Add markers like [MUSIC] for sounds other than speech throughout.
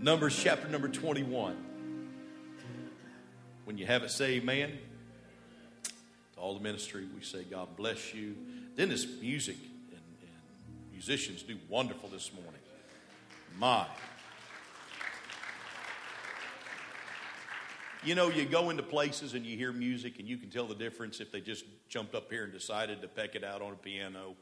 Numbers chapter number 21. When you have it, say amen. To all the ministry, we say God bless you. Then this music and, and musicians do wonderful this morning. My. You know, you go into places and you hear music, and you can tell the difference if they just jumped up here and decided to peck it out on a piano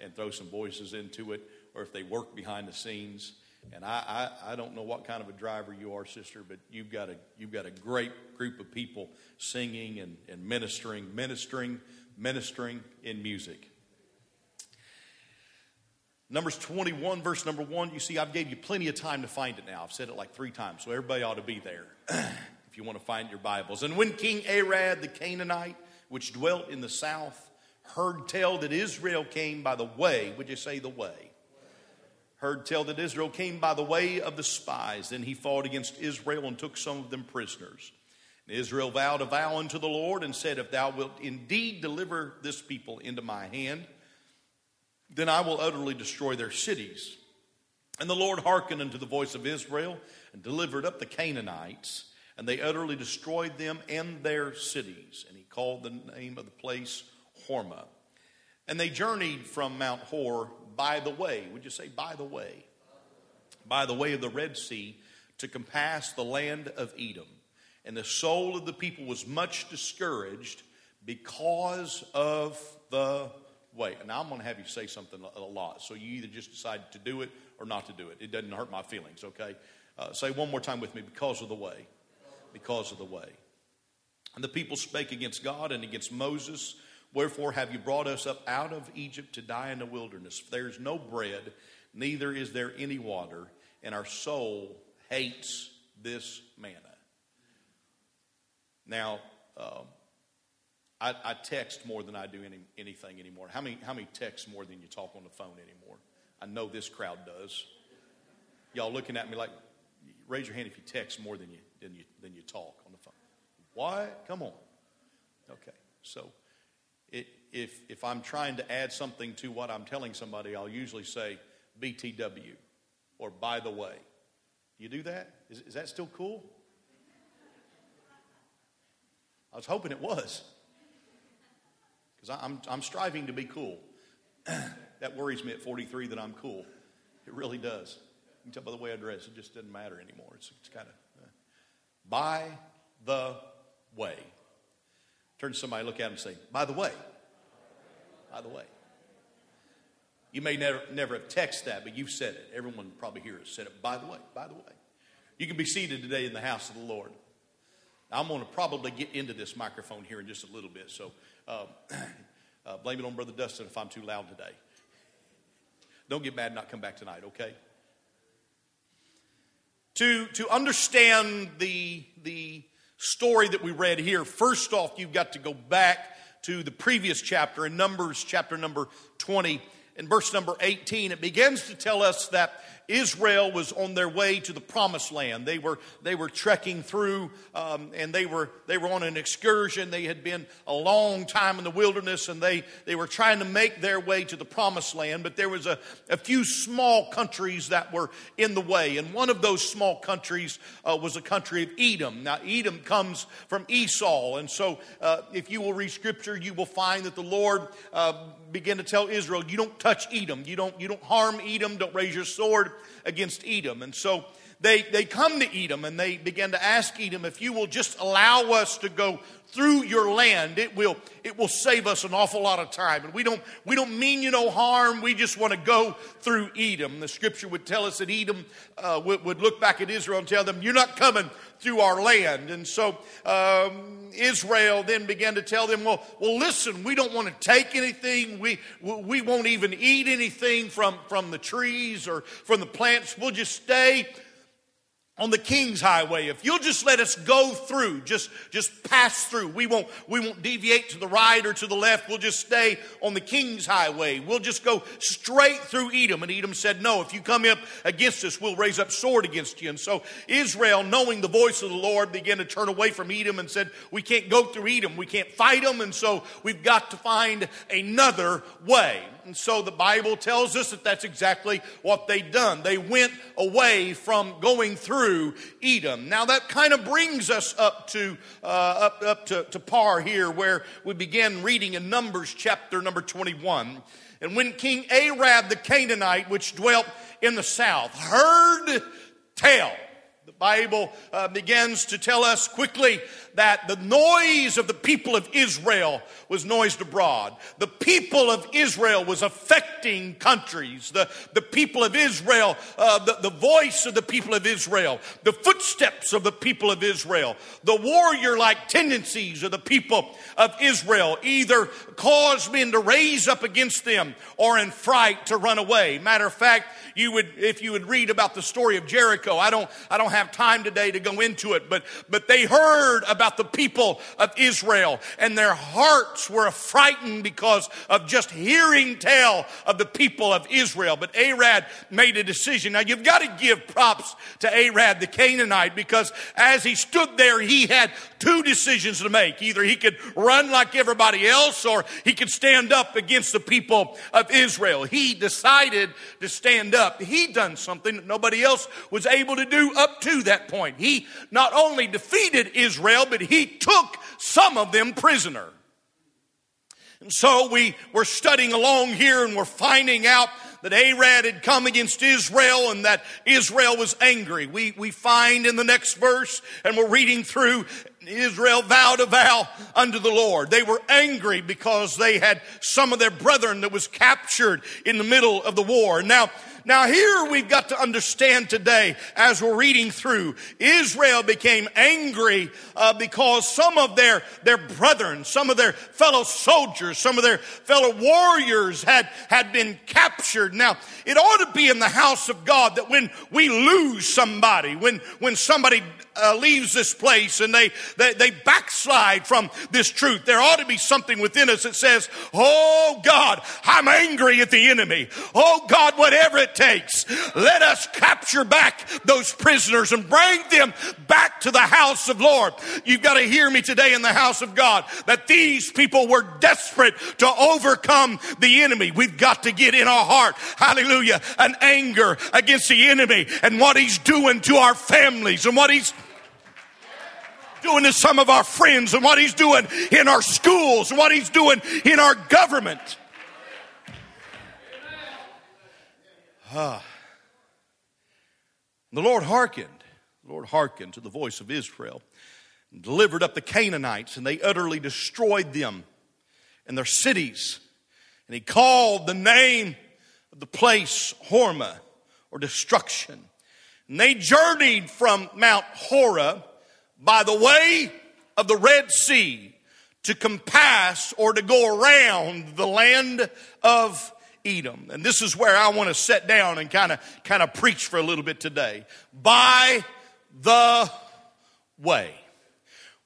and throw some voices into it, or if they work behind the scenes. And I, I, I, don't know what kind of a driver you are, sister, but you've got a, you've got a great group of people singing and, and ministering, ministering, ministering in music. Numbers 21, verse number 1, you see, I've gave you plenty of time to find it now. I've said it like three times, so everybody ought to be there [CLEARS THROAT] if you want to find your Bibles. And when King Arad the Canaanite, which dwelt in the south, heard tell that Israel came by the way, would you say the way? Heard tell that Israel came by the way of the spies. Then he fought against Israel and took some of them prisoners. And Israel vowed a vow unto the Lord and said, If thou wilt indeed deliver this people into my hand, then I will utterly destroy their cities. And the Lord hearkened unto the voice of Israel and delivered up the Canaanites, and they utterly destroyed them and their cities. And he called the name of the place Hormah. And they journeyed from Mount Hor by the way. Would you say by the way? By the way of the Red Sea to compass the land of Edom. And the soul of the people was much discouraged because of the way. And I'm going to have you say something a lot. So you either just decide to do it or not to do it. It doesn't hurt my feelings, okay? Uh, say one more time with me because of the way. Because of the way. And the people spake against God and against Moses Wherefore have you brought us up out of Egypt to die in the wilderness? There is no bread, neither is there any water, and our soul hates this manna. Now, uh, I, I, text more than I do any, anything anymore. How many, how many texts more than you talk on the phone anymore? I know this crowd does. Y'all looking at me like, raise your hand if you text more than you, than you, than you talk on the phone. What? Come on. Okay, so if, if I'm trying to add something to what I'm telling somebody, I'll usually say BTW or by the way. You do that? Is, is that still cool? I was hoping it was. Because I'm, I'm striving to be cool. [CLEARS THROAT] that worries me at 43 that I'm cool. It really does. You can tell by the way I dress, it just doesn't matter anymore. It's, it's kind of uh, by the way. Turn to somebody, look at them, and say, by the way by the way. You may never, never have texted that, but you've said it. Everyone probably here has said it. By the way, by the way. You can be seated today in the house of the Lord. I'm going to probably get into this microphone here in just a little bit, so um, [CLEARS THROAT] uh, blame it on Brother Dustin if I'm too loud today. Don't get mad and not come back tonight, okay? To, to understand the, the story that we read here, first off, you've got to go back to the previous chapter in Numbers, chapter number 20. In verse number 18, it begins to tell us that Israel was on their way to the promised land. They were, they were trekking through um, and they were, they were on an excursion. They had been a long time in the wilderness and they, they were trying to make their way to the promised land. But there was a, a few small countries that were in the way. And one of those small countries uh, was a country of Edom. Now, Edom comes from Esau. And so, uh, if you will read scripture, you will find that the Lord uh, began to tell Israel, you don't touch Edom. You don't, you don't harm Edom. Don't raise your sword against Edom. And so they, they come to Edom and they begin to ask Edom, if you will just allow us to go through your land, it will, it will save us an awful lot of time. And we don't, we don't mean you no harm. We just want to go through Edom. The scripture would tell us that Edom uh, would, would, look back at Israel and tell them, You're not coming through our land. And so um, Israel then began to tell them, Well, well listen, we don't want to take anything. We, we won't even eat anything from, from the trees or from the plants. We'll just stay on the king's highway. If you'll just let us go through just just pass through. We won't we won't deviate to the right or to the left. We'll just stay on the king's highway. We'll just go straight through edom. And edom said no if you come up against us we'll raise up sword against you. And so israel knowing the voice of the lord began to turn away from edom and said we can't go through edom. We can't fight them and so we've got to find another way and so the Bible tells us that that's exactly what they done. They went away from going through Edom. Now that kind of brings us up to uh, up, up to, to par here, where we begin reading in Numbers chapter number 21. And when King Arad the Canaanite, which dwelt in the south, heard tell the Bible uh, begins to tell us quickly that the noise of the people of Israel was noised abroad. The people of Israel was affecting countries. The, the people of Israel, uh, the, the voice of the people of Israel, the footsteps of the people of Israel, the warrior like tendencies of the people of Israel either caused men to raise up against them or in fright to run away. Matter of fact, you would, if you would read about the story of Jericho, I don't, I don't have time today to go into it, but, but they heard about about the people of Israel, and their hearts were frightened because of just hearing tell of the people of Israel. But Arad made a decision. Now, you've got to give props to Arad the Canaanite because as he stood there, he had two decisions to make. Either he could run like everybody else, or he could stand up against the people of Israel. He decided to stand up. He done something that nobody else was able to do up to that point. He not only defeated Israel, but he took some of them prisoner. And so we were studying along here and we're finding out that Arad had come against Israel and that Israel was angry. We, we find in the next verse, and we're reading through, Israel vowed a vow unto the Lord. They were angry because they had some of their brethren that was captured in the middle of the war. Now, now, here we've got to understand today, as we're reading through, Israel became angry uh, because some of their, their brethren, some of their fellow soldiers, some of their fellow warriors had, had been captured. Now, it ought to be in the house of God that when we lose somebody, when, when somebody uh, leaves this place and they, they, they backslide from this truth, there ought to be something within us that says, Oh God, I'm angry at the enemy. Oh God, whatever it takes, let us capture back those prisoners and bring them back to the house of Lord. You've got to hear me today in the house of God that these people were desperate to overcome the enemy. We've got to get in our heart, hallelujah, an anger against the enemy and what he's doing to our families and what he's doing to some of our friends and what he's doing in our schools and what he's doing in our government. Ah. The Lord hearkened. The Lord hearkened to the voice of Israel and delivered up the Canaanites, and they utterly destroyed them and their cities. And he called the name of the place Hormah or destruction. And they journeyed from Mount Horeb by the way of the Red Sea to compass or to go around the land of Edom. And this is where I want to sit down and kind of kind of preach for a little bit today. By the way.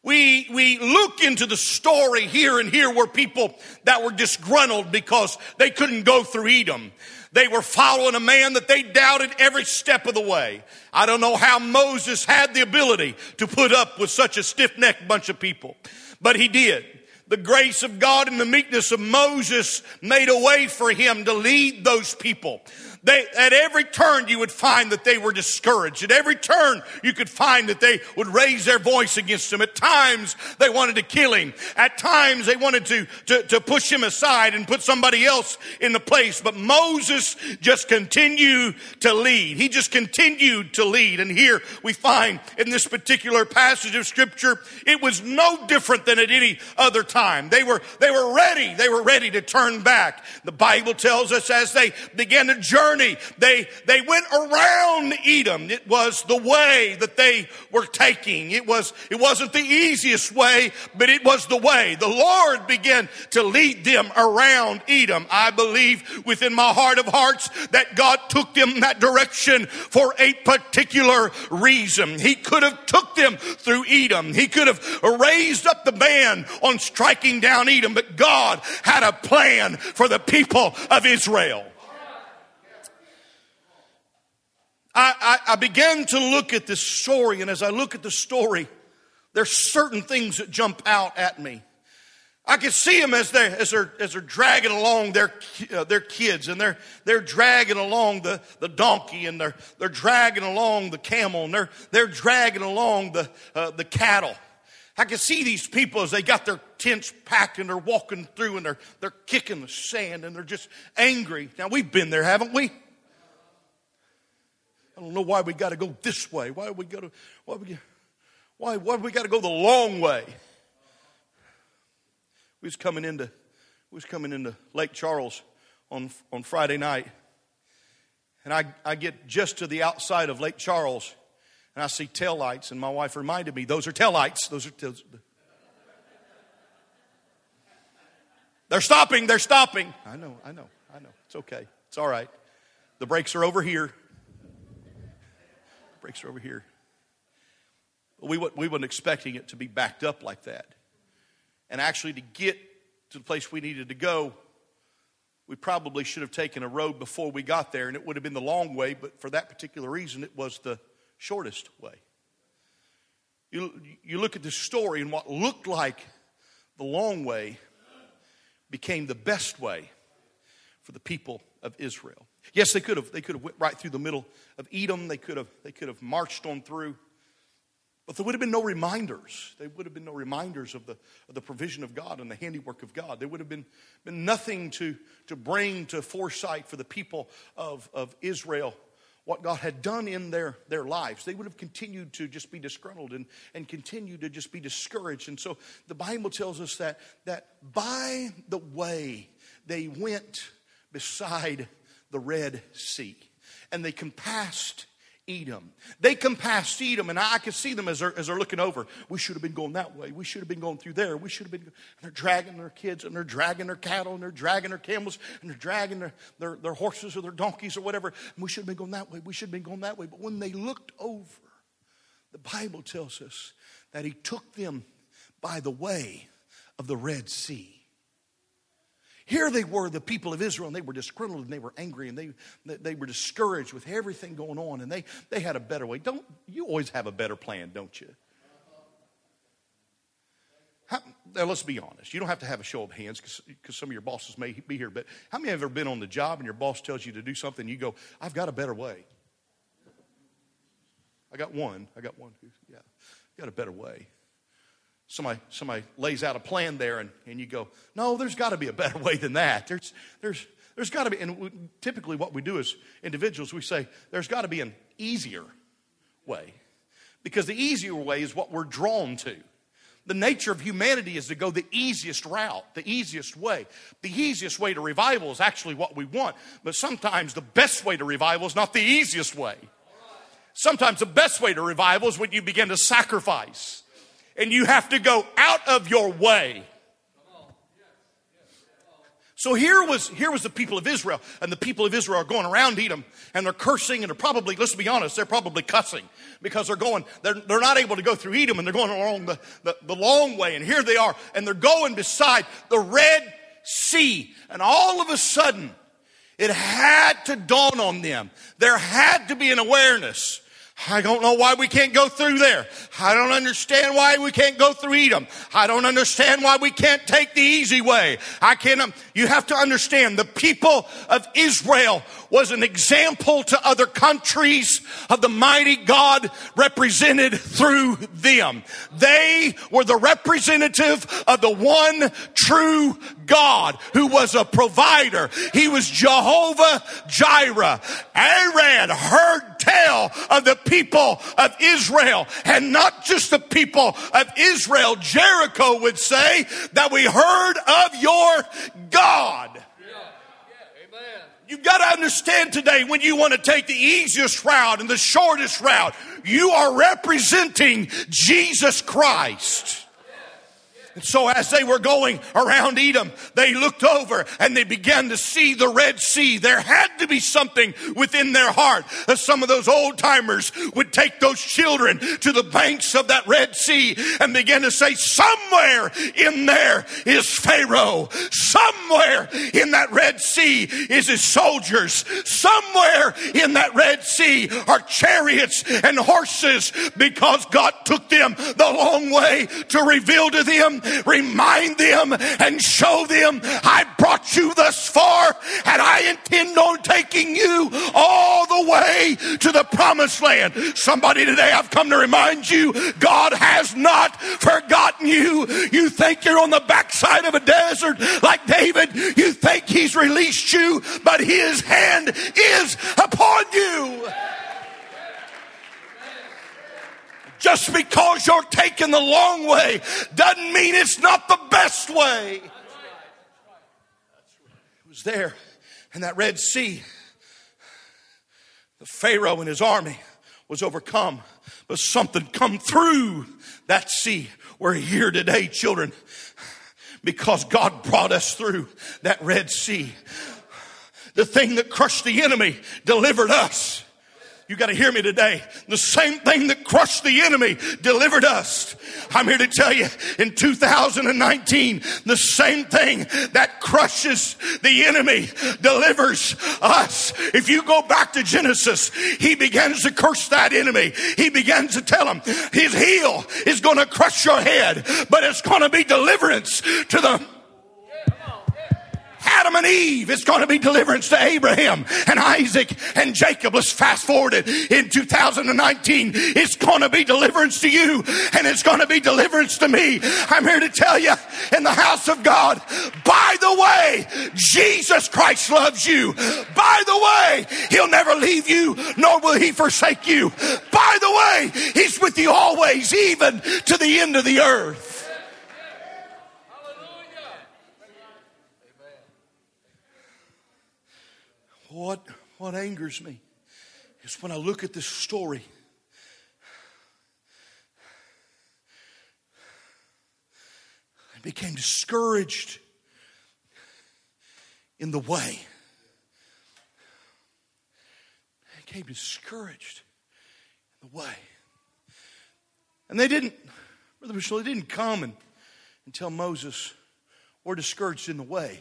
We, we look into the story here and here where people that were disgruntled because they couldn't go through Edom. They were following a man that they doubted every step of the way. I don't know how Moses had the ability to put up with such a stiff necked bunch of people, but he did. The grace of God and the meekness of Moses made a way for him to lead those people. They, at every turn, you would find that they were discouraged. At every turn, you could find that they would raise their voice against him. At times, they wanted to kill him. At times, they wanted to, to, to push him aside and put somebody else in the place. But Moses just continued to lead. He just continued to lead. And here we find in this particular passage of scripture, it was no different than at any other time. They were, they were ready. They were ready to turn back. The Bible tells us as they began to journey journey. They, they went around Edom. It was the way that they were taking. It was, it wasn't the easiest way, but it was the way. The Lord began to lead them around Edom. I believe within my heart of hearts that God took them that direction for a particular reason. He could have took them through Edom. He could have raised up the band on striking down Edom, but God had a plan for the people of Israel. I, I, I, began to look at this story, and as I look at the story, there's certain things that jump out at me. I can see them as they're, as they're, as they're dragging along their, uh, their kids and they're, they're dragging along the, the donkey and they're, they're dragging along the camel and they're, they're dragging along the, uh, the cattle. I can see these people as they got their tents packed and they're walking through and they're, they're kicking the sand and they're just angry. Now, we've been there, haven't we? I don't know why we got to go this way. Why we got to, why we, why, why we got to go the long way? We was coming into, we was coming into Lake Charles on, on Friday night. And I, I get just to the outside of Lake Charles and I see tail lights, and my wife reminded me, those are tail lights. Those are those, They're stopping, they're stopping. I know, I know, I know. It's okay. It's all right. The brakes are over here. Are over here. We, we weren't expecting it to be backed up like that. And actually, to get to the place we needed to go, we probably should have taken a road before we got there, and it would have been the long way, but for that particular reason, it was the shortest way. You, you look at this story, and what looked like the long way became the best way for the people of Israel. Yes, they could have they could have went right through the middle of Edom. They could have they could have marched on through. But there would have been no reminders. There would have been no reminders of the, of the provision of God and the handiwork of God. There would have been, been nothing to, to bring to foresight for the people of, of Israel what God had done in their, their lives. They would have continued to just be disgruntled and, and continue to just be discouraged. And so the Bible tells us that, that by the way they went beside the Red Sea and they compassed Edom. They come past Edom, and I can see them as they're, as they're looking over. We should have been going that way. We should have been going through there. We should have been. And they're dragging their kids, and they're dragging their cattle, and they're dragging their camels, and they're dragging their, their, their horses or their donkeys or whatever. And we should have been going that way. We should have been going that way. But when they looked over, the Bible tells us that He took them by the way of the Red Sea. Here they were, the people of Israel, and they were disgruntled and they were angry and they, they were discouraged with everything going on and they, they had a better way. Don't you always have a better plan, don't you? How, now let's be honest. You don't have to have a show of hands because some of your bosses may be here, but how many have ever been on the job and your boss tells you to do something, you go, I've got a better way? I got one. I got one. Yeah, got a better way somebody, somebody lays out a plan there and, and you go, no, there's got to be a better way than that. There's, there's, there's got to be, and typically what we do as individuals, we say, there's got to be an easier way. Because the easier way is what we're drawn to. The nature of humanity is to go the easiest route, the easiest way. The easiest way to revival is actually what we want, but sometimes the best way to revival is not the easiest way. Sometimes the best way to revival is when you begin to sacrifice and you have to go out of your way. So here was, here was the people of Israel, and the people of Israel are going around Edom, and they're cursing, and they're probably, let's be honest, they're probably cussing because they're going, they're, they're not able to go through Edom, and they're going along the, the, the long way, and here they are, and they're going beside the Red Sea, and all of a sudden, it had to dawn on them. There had to be an awareness I don't know why we can't go through there. I don't understand why we can't go through Edom. I don't understand why we can't take the easy way. I can't, um, you have to understand the people of Israel was an example to other countries of the mighty God represented through them. They were the representative of the one true God who was a provider. He was Jehovah Jireh. Arad heard tell of the people of Israel and not just the people of Israel. Jericho would say that we heard of your God. You've got to understand today when you want to take the easiest route and the shortest route, you are representing Jesus Christ. And so as they were going around Edom, they looked over and they began to see the Red Sea. There had to be something within their heart. As some of those old timers would take those children to the banks of that Red Sea and begin to say, somewhere in there is Pharaoh. Somewhere in that Red Sea is his soldiers. Somewhere in that Red Sea are chariots and horses because God took them the long way to reveal to them remind them and show them I brought you thus far and I intend on taking you all the way to the promised land. Somebody today, I've come to remind you God has not forgotten you. You think you're on the backside of a desert like David. You think he's released you, but his hand is upon you. Just because you're taking the long way doesn't mean it's not the best way. It was there in that Red Sea. The Pharaoh and his army was overcome, but something come through that sea. We're here today, children, because God brought us through that Red Sea. The thing that crushed the enemy delivered us. You got to hear me today. The same thing that crushed the enemy delivered us. I'm here to tell you in 2019, the same thing that crushes the enemy delivers us. If you go back to Genesis, he begins to curse that enemy. He begins to tell him his heel is going to crush your head, but it's going to be deliverance to the Adam and Eve. It's going to be deliverance to Abraham and Isaac and Jacob. Let's fast forward it in 2019. It's going to be deliverance to you and it's going to be deliverance to me. I'm here to tell you in the house of God, by the way, Jesus Christ loves you. By the way, he'll never leave you nor will he forsake you. By the way, he's with you always, even to the end of the earth. What, what angers me is when I look at this story. I became discouraged in the way. I became discouraged in the way. And they didn't, Brother Michelle, they didn't come and, and tell Moses, we're discouraged in the way.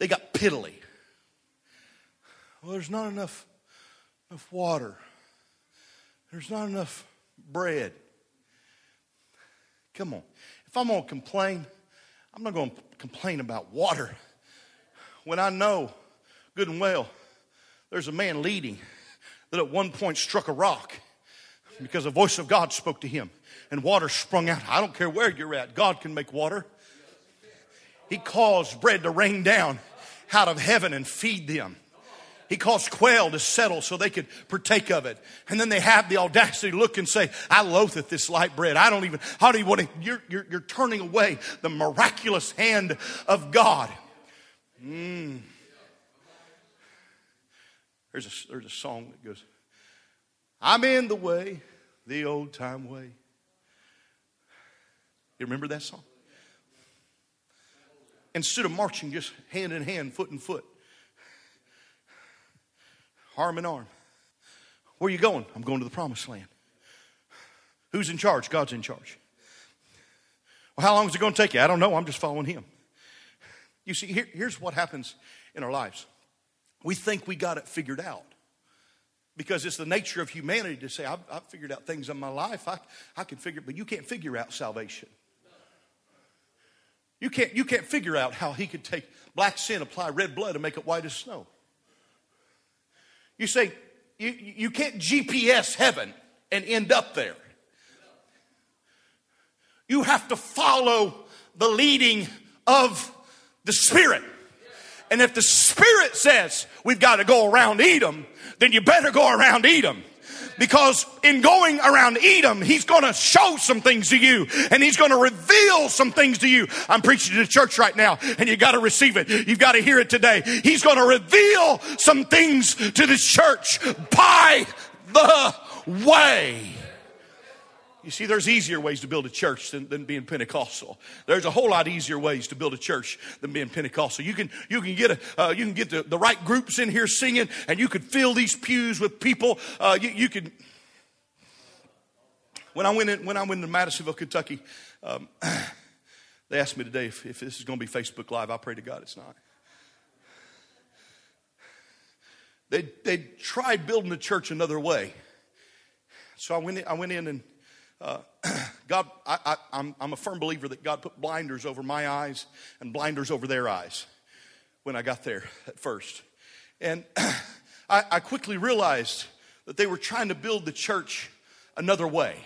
They got piddly. Well, there's not enough, enough water. There's not enough bread. Come on. If I'm going to complain, I'm not going to complain about water. When I know good and well there's a man leading that at one point struck a rock because the voice of God spoke to him and water sprung out. I don't care where you're at, God can make water. He caused bread to rain down out of heaven and feed them. He caused quail to settle so they could partake of it. And then they have the audacity to look and say, I loatheth this light bread. I don't even, how do you want to, you're, you're, you're turning away the miraculous hand of God. Mm. There's a, there's a song that goes, I'm in the way, the old time way. You remember that song? Instead of marching just hand in hand, foot in foot, arm in arm. Where are you going? I'm going to the promised land. Who's in charge? God's in charge. Well, how long is it going to take you? I don't know. I'm just following Him. You see, here, here's what happens in our lives we think we got it figured out because it's the nature of humanity to say, I've, I've figured out things in my life. I, I can figure, it, but you can't figure out salvation. You can't, you can't figure out how he could take black sin, apply red blood, and make it white as snow. You say, you, you can't GPS heaven and end up there. You have to follow the leading of the Spirit. And if the Spirit says we've got to go around Edom, then you better go around Edom. Because in going around Edom, he's going to show some things to you and he's going to reveal some things to you. I'm preaching to the church right now and you got to receive it. You've got to hear it today. He's going to reveal some things to this church by the way. You see, there's easier ways to build a church than, than being Pentecostal. There's a whole lot easier ways to build a church than being Pentecostal. You can you can get a uh, you can get the, the right groups in here singing, and you could fill these pews with people. Uh, you, you could. When I went in, when I went to Madisonville, Kentucky, um, [CLEARS THROAT] they asked me today if, if this is going to be Facebook Live. I pray to God it's not. They they tried building the church another way, so I went in, I went in and uh, [CLEARS THROAT] God, I, am a firm believer that God put blinders over my eyes and blinders over their eyes when I got there at first. And [CLEARS THROAT] I, I quickly realized that they were trying to build the church another way.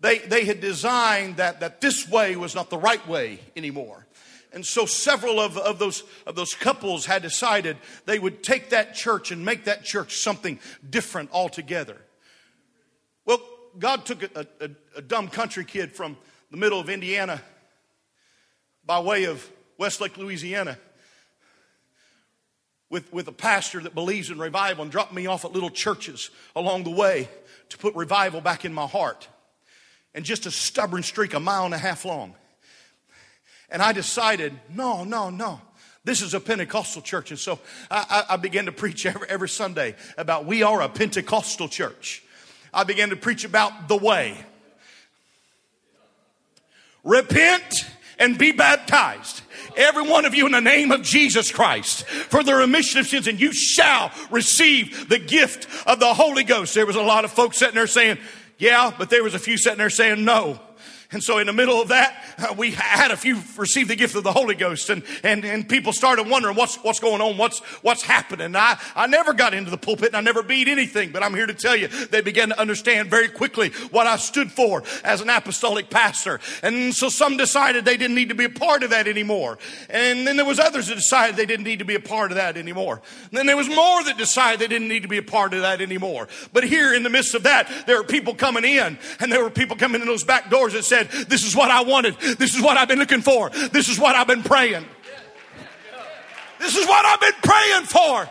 They, they had designed that, that this way was not the right way anymore. And so several of, of, those, of those couples had decided they would take that church and make that church something different altogether. Well, God took a, a, a dumb country kid from the middle of Indiana by way of Westlake, Louisiana, with, with a pastor that believes in revival and dropped me off at little churches along the way to put revival back in my heart. And just a stubborn streak a mile and a half long. And I decided, no, no, no. This is a Pentecostal church. And so I, I, began to preach every, every Sunday about we are a Pentecostal church. I began to preach about the way. Repent and be baptized. Every one of you in the name of Jesus Christ for the remission of sins, and you shall receive the gift of the Holy Ghost. There was a lot of folks sitting there saying, Yeah, but there was a few sitting there saying, No. And so in the middle of that, uh, we had a few receive the gift of the Holy Ghost and, and, and people started wondering what's, what's going on, what's, what's happening. I, I never got into the pulpit and I never beat anything, but I'm here to tell you they began to understand very quickly what I stood for as an apostolic pastor. And so some decided they didn't need to be a part of that anymore. And then there was others that decided they didn't need to be a part of that anymore. And then there was more that decided they didn't need to be a part of that anymore. But here in the midst of that, there were people coming in and there were people coming in those back doors that said, said, This is what I wanted. This is what I've been looking for. This is what I've been praying. This is what I've been praying for.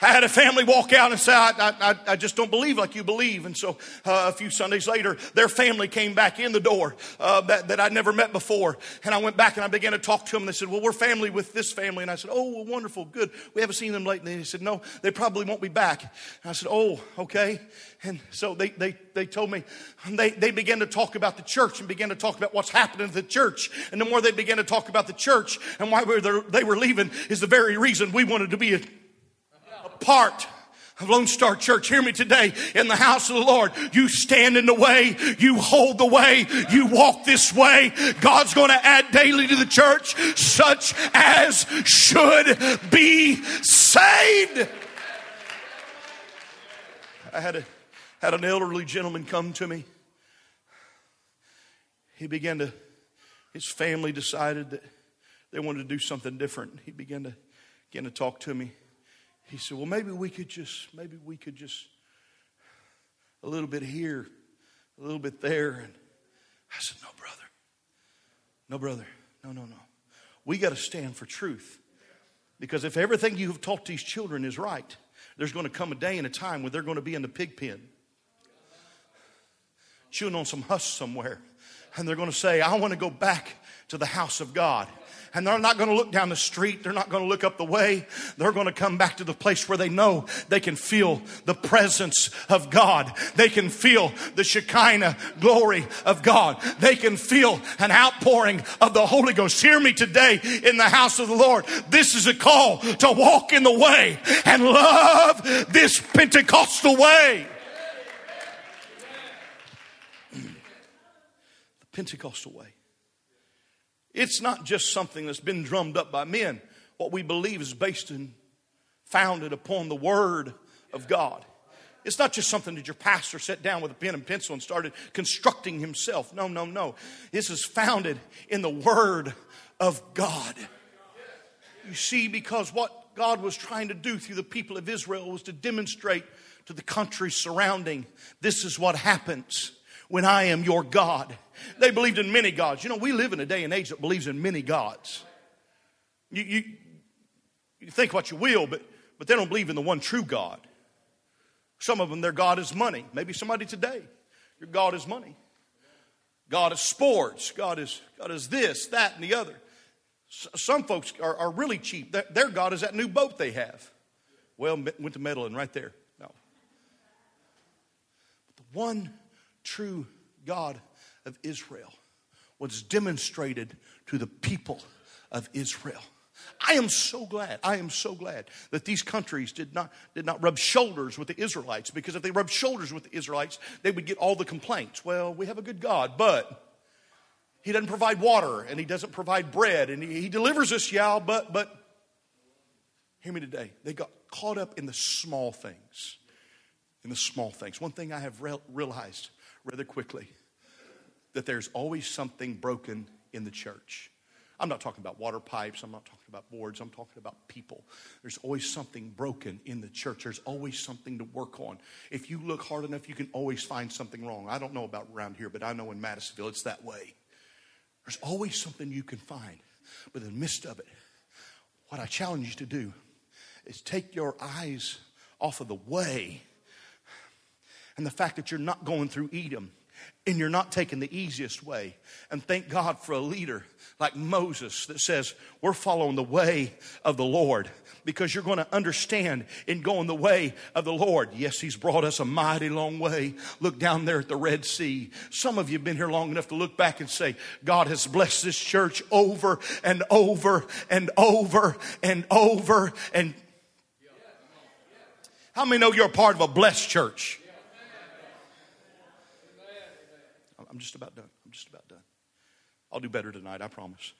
I had a family walk out and say, I, I, I just don't believe like you believe. And so uh, a few Sundays later, their family came back in the door uh, that, that I'd never met before. And I went back and I began to talk to them. And They said, Well, we're family with this family. And I said, Oh, well, wonderful, good. We haven't seen them lately. And they said, No, they probably won't be back. And I said, Oh, okay. And so they, they, they told me, they, they began to talk about the church and began to talk about what's happening to the church. And the more they began to talk about the church and why we they were leaving is the very reason we wanted to be a part of Lone Star Church, hear me today. In the house of the Lord, you stand in the way, you hold the way, you walk this way. God's going to add daily to the church such as should be saved. I had a had an elderly gentleman come to me. He began to, his family decided that they wanted to do something different. He began to began to talk to me he said, Well, maybe we could just, maybe we could just, a little bit here, a little bit there. And I said, No, brother. No, brother. No, no, no. We got to stand for truth. Because if everything you have taught these children is right, there's going to come a day and a time when they're going to be in the pig pen, chewing on some husk somewhere. And they're going to say, I want to go back to the house of God and they're not going to look down the street. They're not going to look up the way. They're going to come back to the place where they know they can feel the presence of God. They can feel the Shekinah glory of God. They can feel an outpouring of the Holy Ghost. Hear me today in the house of the Lord. This is a call to walk in the way and love this Pentecostal way. The Pentecostal way. It's not just something that's been drummed up by men. What we believe is based and founded upon the Word of God. It's not just something that your pastor sat down with a pen and pencil and started constructing himself. No, no, no. This is founded in the Word of God. You see, because what God was trying to do through the people of Israel was to demonstrate to the countries surrounding, this is what happens when I am your God. They believed in many gods. You know, we live in a day and age that believes in many gods. You, you, you think what you will, but, but they don't believe in the one true God. Some of them, their God is money. Maybe somebody today, your God is money. God is sports. God is, God is this, that, and the other. Some folks are, are really cheap. Their God is that new boat they have. Well, went to meddling right there. No. But the one true God of Israel was demonstrated to the people of Israel. I am so glad, I am so glad that these countries did not, did not rub shoulders with the Israelites because if they rubbed shoulders with the Israelites, they would get all the complaints. Well, we have a good God, but he doesn't provide water and he doesn't provide bread and he, he delivers us, yeah, but, but, hear me today. They got caught up in the small things. In the small things. One thing I have re- realized rather quickly that there's always something broken in the church. I'm not talking about water pipes. I'm not talking about boards. I'm talking about people. There's always something broken in the church. There's always something to work on. If you look hard enough, you can always find something wrong. I don't know about around here, but I know in Madisonville it's that way. There's always something you can find. But in the midst of it, what I challenge you to do is take your eyes off of the way and the fact that you're not going through Edom and you're not taking the easiest way. And thank God for a leader like Moses that says, We're following the way of the Lord because you're going to understand in going the way of the Lord. Yes, He's brought us a mighty long way. Look down there at the Red Sea. Some of you have been here long enough to look back and say, God has blessed this church over and over and over and over. And how many know you're a part of a blessed church? I'm just about done. I'm just about done. I'll do better tonight, I promise.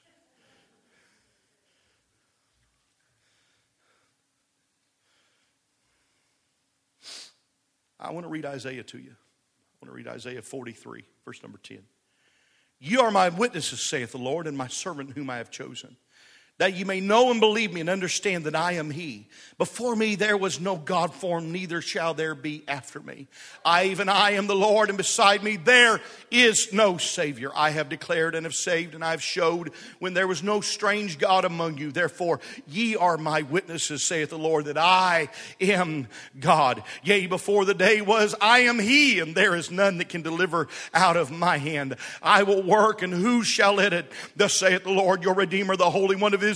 I want to read Isaiah to you. I want to read Isaiah 43, verse number 10. You are my witnesses, saith the Lord, and my servant whom I have chosen that you may know and believe me and understand that I am He. Before me there was no God formed, neither shall there be after me. I, even I, am the Lord, and beside me there is no Savior. I have declared and have saved, and I have showed when there was no strange God among you. Therefore, ye are my witnesses, saith the Lord, that I am God. Yea, before the day was, I am He, and there is none that can deliver out of my hand. I will work, and who shall let it? Thus saith the Lord, your Redeemer, the Holy One of Israel,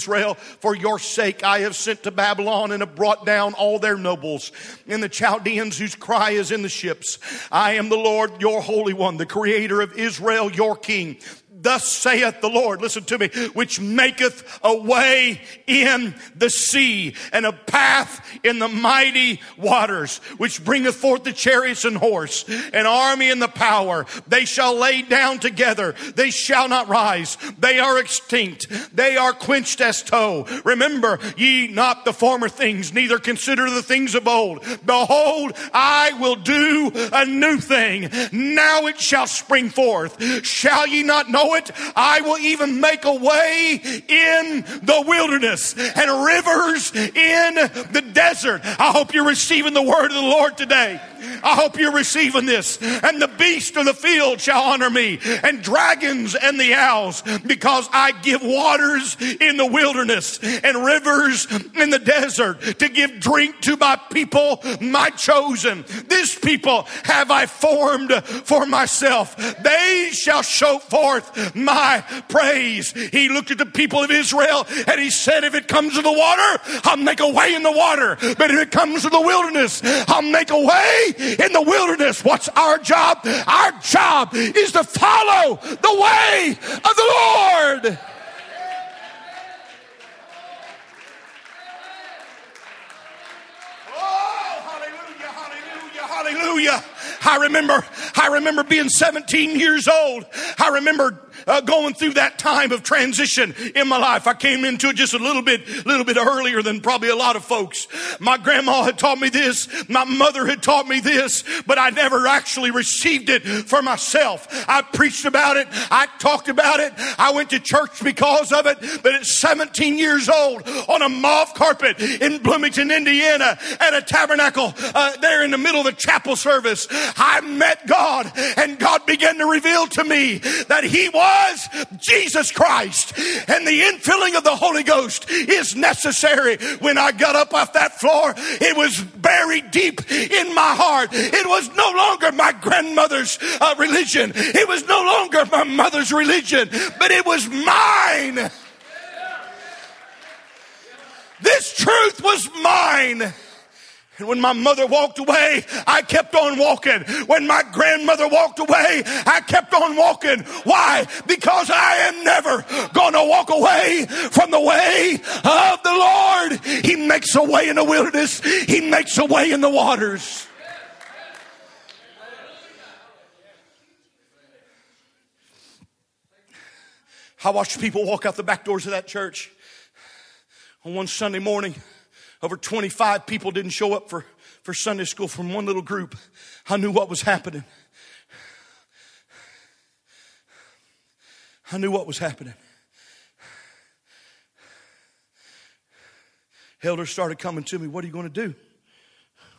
for your sake I have sent to Babylon and have brought down all their nobles and the Chaldeans whose cry is in the ships. I am the Lord, your Holy One, the Creator of Israel, your King. Thus saith the Lord, listen to me, which maketh a way in the sea and a path in the mighty waters, which bringeth forth the chariots and horse, an army and the power. They shall lay down together. They shall not rise. They are extinct. They are quenched as tow. Remember ye not the former things, neither consider the things of old. Behold, I will do a new thing. Now it shall spring forth. Shall ye not it, I will even make a way in the wilderness and rivers in the desert. I hope you're receiving the word of the Lord today. I hope you're receiving this. And the beast of the field shall honor me, and dragons and the owls, because I give waters in the wilderness and rivers in the desert to give drink to my people, my chosen. This people have I formed for myself. They shall show forth my praise. He looked at the people of Israel and he said, If it comes to the water, I'll make a way in the water. But if it comes to the wilderness, I'll make a way in the wilderness. What's our job? Our job is to follow the way of the Lord. Oh, hallelujah, hallelujah, hallelujah. I remember, I remember being 17 years old. I remember uh, going through that time of transition in my life. I came into it just a little bit, little bit earlier than probably a lot of folks. My grandma had taught me this. My mother had taught me this, but I never actually received it for myself. I preached about it. I talked about it. I went to church because of it. But at 17 years old on a mauve carpet in Bloomington, Indiana at a tabernacle uh, there in the middle of a chapel service, I met God and God began to reveal to me that He was Jesus Christ and the infilling of the Holy Ghost is necessary. When I got up off that floor, it was buried deep in my heart. It was no longer my grandmother's uh, religion. It was no longer my mother's religion, but it was mine. This truth was mine. And when my mother walked away, I kept on walking. When my grandmother walked away, I kept on walking. Why? Because I am never going to walk away from the way of the Lord. He makes a way in the wilderness. He makes a way in the waters. I watched people walk out the back doors of that church on one Sunday morning. Over 25 people didn't show up for, for Sunday school from one little group. I knew what was happening. I knew what was happening. Elders started coming to me. What are you going to do?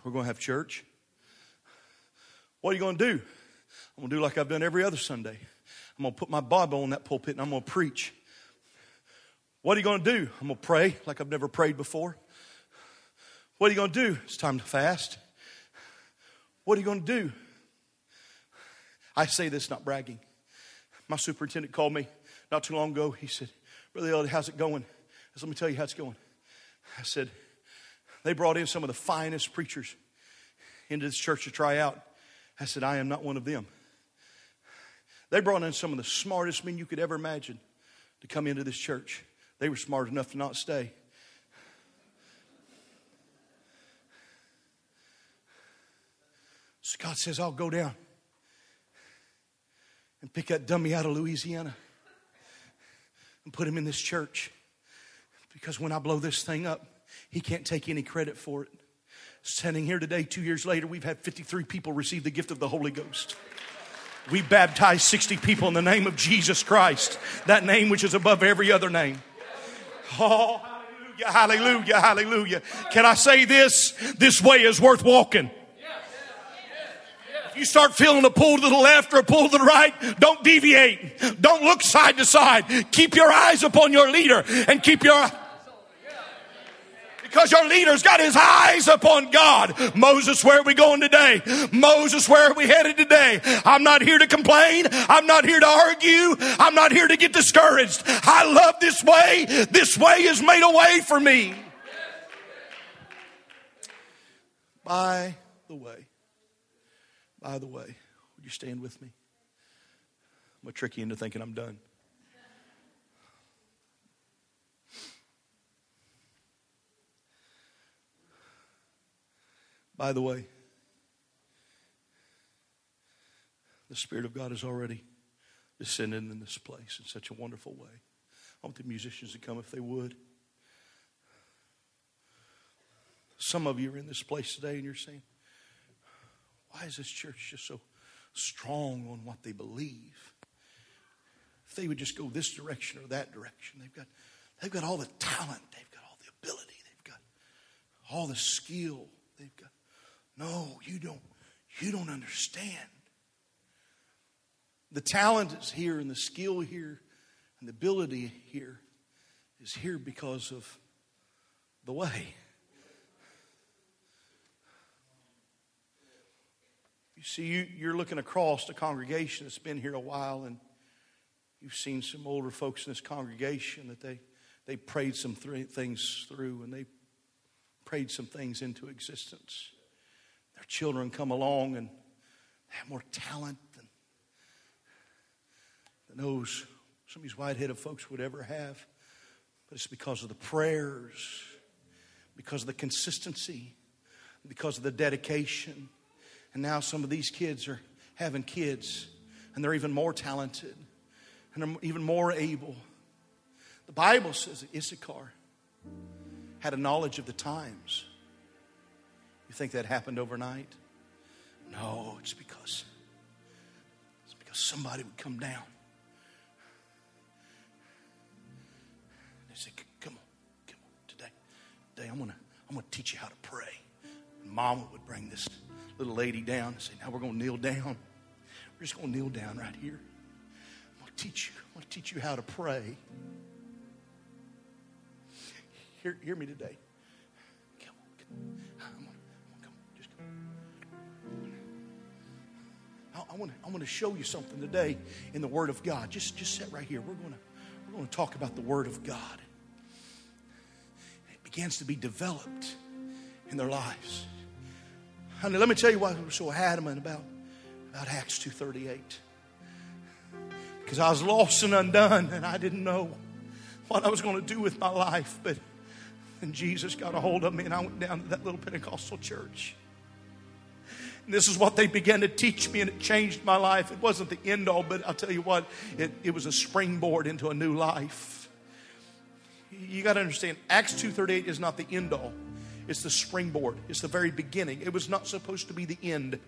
We're going to have church. What are you going to do? I'm going to do like I've done every other Sunday. I'm going to put my Bible on that pulpit and I'm going to preach. What are you going to do? I'm going to pray like I've never prayed before. What are you going to do? It's time to fast. What are you going to do? I say this not bragging. My superintendent called me not too long ago. He said, Brother Elliott, how's it going? I said, Let me tell you how it's going. I said, They brought in some of the finest preachers into this church to try out. I said, I am not one of them. They brought in some of the smartest men you could ever imagine to come into this church. They were smart enough to not stay. So God says, I'll go down and pick that dummy out of Louisiana and put him in this church. Because when I blow this thing up, he can't take any credit for it. Standing here today, two years later, we've had 53 people receive the gift of the Holy Ghost. We baptized 60 people in the name of Jesus Christ, that name which is above every other name. Oh, hallelujah, hallelujah, hallelujah. Can I say this? This way is worth walking. You start feeling a pull to the left or a pull to the right, don't deviate. Don't look side to side. Keep your eyes upon your leader and keep your because your leader's got his eyes upon God. Moses, where are we going today? Moses, where are we headed today? I'm not here to complain. I'm not here to argue. I'm not here to get discouraged. I love this way. This way is made a way for me. By the way, by the way, would you stand with me? I'm going to trick you into thinking I'm done. By the way, the Spirit of God is already descended in this place in such a wonderful way. I want the musicians to come if they would. Some of you are in this place today and you're saying, why is this church just so strong on what they believe? If they would just go this direction or that direction, they've got, they've got all the talent, they've got all the ability, they've got all the skill, they've got no, you don't. You don't understand. The talent is here, and the skill here, and the ability here is here because of the way. See, you, you're looking across the congregation that's been here a while, and you've seen some older folks in this congregation that they, they prayed some th- things through and they prayed some things into existence their children come along and have more talent than, than those some of these white headed folks would ever have. But it's because of the prayers, because of the consistency, because of the dedication. And now some of these kids are having kids, and they're even more talented. and are even more able. The Bible says that Issachar had a knowledge of the times. You think that happened overnight? No, it's because it's because somebody would come down. They say, "Come on, come on, today, today I'm gonna I'm gonna teach you how to pray." And Mama would bring this little lady down and say, "Now we're gonna kneel down. We're just gonna kneel down right here. I'm gonna teach you. I'm gonna teach you how to pray." Hear, hear me today. Come on, come on. Come. Just come. I, I want to I want to show you something today in the Word of God. Just just sit right here. We're going to we're going to talk about the Word of God. It begins to be developed in their lives. Honey, let me tell you why we're so adamant about, about Acts 2.38. Because I was lost and undone, and I didn't know what I was going to do with my life. But and Jesus got a hold of me, and I went down to that little Pentecostal church. And this is what they began to teach me, and it changed my life. It wasn't the end all, but I'll tell you what, it, it was a springboard into a new life. You got to understand, Acts 2.38 is not the end all. It's the springboard. It's the very beginning. It was not supposed to be the end.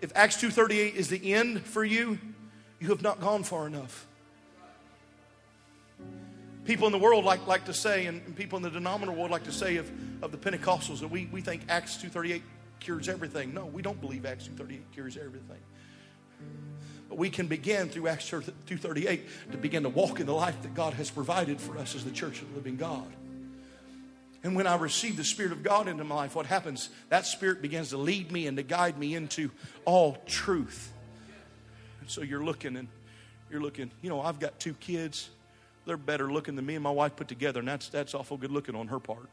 If Acts 2.38 is the end for you, you have not gone far enough. People in the world like, like to say, and, people in the denominator world like to say of, of the Pentecostals that we, we think Acts 2.38 cures everything. No, we don't believe Acts 2.38 cures everything. But we can begin through Acts 2.38 to begin to walk in the life that God has provided for us as the church of the living God. And when I receive the Spirit of God into my life, what happens? That Spirit begins to lead me and to guide me into all truth. And so you're looking and you're looking, you know, I've got two kids. They're better looking than me and my wife put together, and that's, that's awful good looking on her part.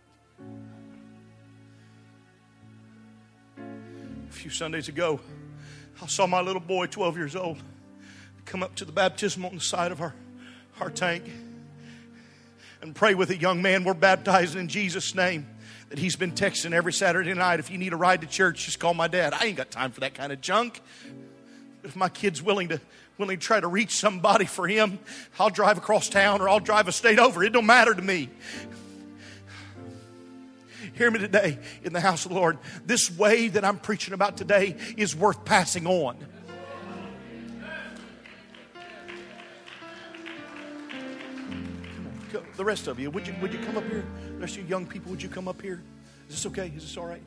A few Sundays ago, I saw my little boy, 12 years old, come up to the baptism on the side of our, our tank and pray with a young man we're baptizing in Jesus' name that he's been texting every Saturday night. If you need a ride to church, just call my dad. I ain't got time for that kind of junk. If my kid's willing to willing to try to reach somebody for him, I'll drive across town or I'll drive a state over. It don't matter to me. Hear me today in the house of the Lord. This way that I'm preaching about today is worth passing on. The rest of you, would you, would you come up here? The rest of you young people, would you come up here? Is this okay? Is this all right?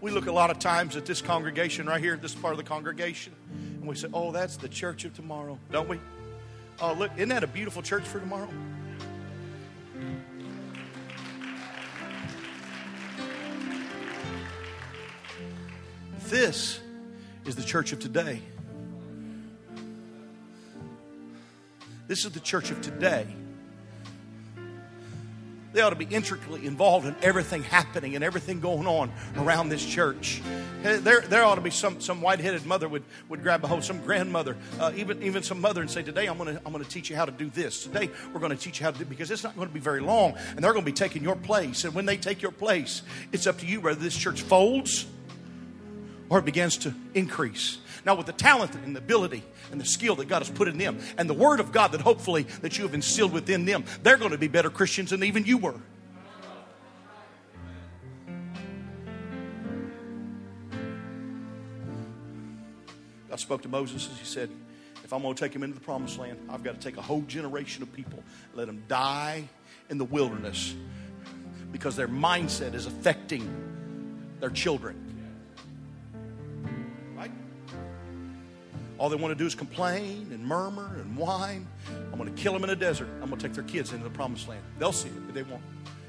We look a lot of times at this congregation right here, this part of the congregation, and we say, oh, that's the church of tomorrow, don't we? Oh, look, isn't that a beautiful church for tomorrow? This is the church of today. This is the church of today. They ought to be intricately involved in everything happening and everything going on around this church. There, there ought to be some, some white-headed mother would, would grab a hold, some grandmother, uh, even, even some mother and say, today I'm going to I'm gonna teach you how to do this. Today we're going to teach you how to do because it's not going to be very long and they're going to be taking your place. And when they take your place, it's up to you whether this church folds or it begins to increase. Now, with the talent and the ability and the skill that God has put in them, and the Word of God that hopefully that you have instilled within them, they're going to be better Christians than even you were. God spoke to Moses as he said, if I'm going to take him into the promised land, I've got to take a whole generation of people, let them die in the wilderness because their mindset is affecting their children. All they want to do is complain and murmur and whine. I'm going to kill them in the desert. I'm going to take their kids into the promised land. They'll see it, but they won't.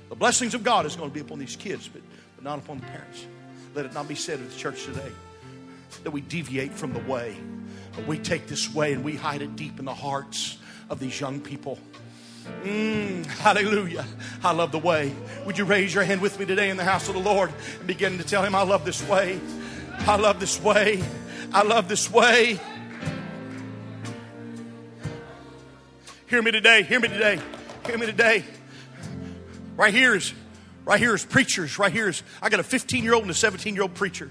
The blessings of God is going to be upon these kids, but, but not upon the parents. Let it not be said of the church today that we deviate from the way, but we take this way and we hide it deep in the hearts of these young people. Mm, hallelujah. I love the way. Would you raise your hand with me today in the house of the Lord and begin to tell him, I love this way. I love this way. I love this way. Hear me today. Hear me today. Hear me today. Right here is, right here is preachers. Right here is, I got a 15 year old and a 17 year old preacher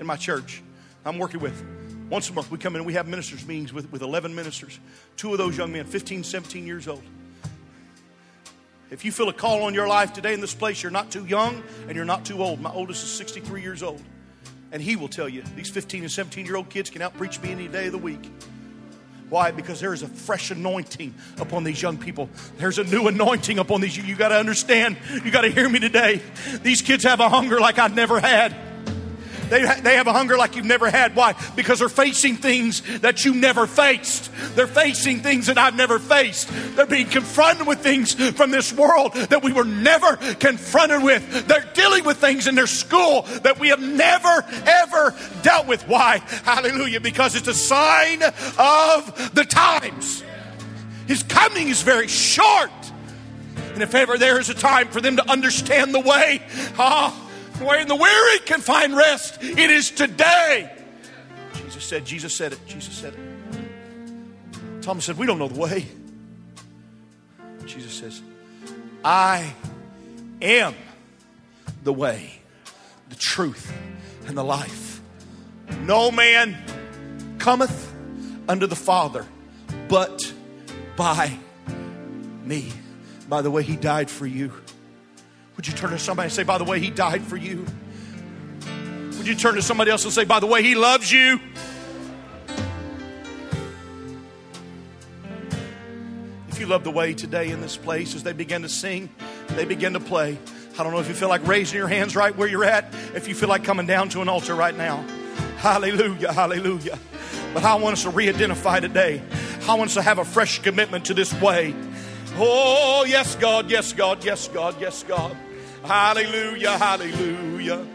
in my church I'm working with. Once a month, we come in and we have ministers' meetings with, with 11 ministers. Two of those young men, 15, 17 years old. If you feel a call on your life today in this place, you're not too young and you're not too old. My oldest is 63 years old. And he will tell you these 15 and 17 year old kids can outpreach me any day of the week. Why? Because there is a fresh anointing upon these young people. There's a new anointing upon these. You, you got to understand. You got to hear me today. These kids have a hunger like I've never had. They, they have a hunger like you've never had. Why? Because they're facing things that you never faced. They're facing things that I've never faced. They're being confronted with things from this world that we were never confronted with. They're dealing with things in their school that we have never, ever dealt with. Why? Hallelujah. Because it's a sign of the times. His coming is very short. And if ever there is a time for them to understand the way, ah, where the weary can find rest. It is today. Jesus said, Jesus said it, Jesus said it. Thomas said, We don't know the way. Jesus says, I am the way, the truth, and the life. No man cometh unto the Father but by me. By the way, he died for you. Would you turn to somebody and say, by the way, he died for you? Would you turn to somebody else and say, by the way, he loves you? If you love the way today in this place, as they begin to sing, they begin to play. I don't know if you feel like raising your hands right where you're at, if you feel like coming down to an altar right now. Hallelujah, hallelujah. But I want us to re identify today. I want us to have a fresh commitment to this way. Oh, yes, God, yes, God, yes, God, yes, God. Hallelujah, hallelujah.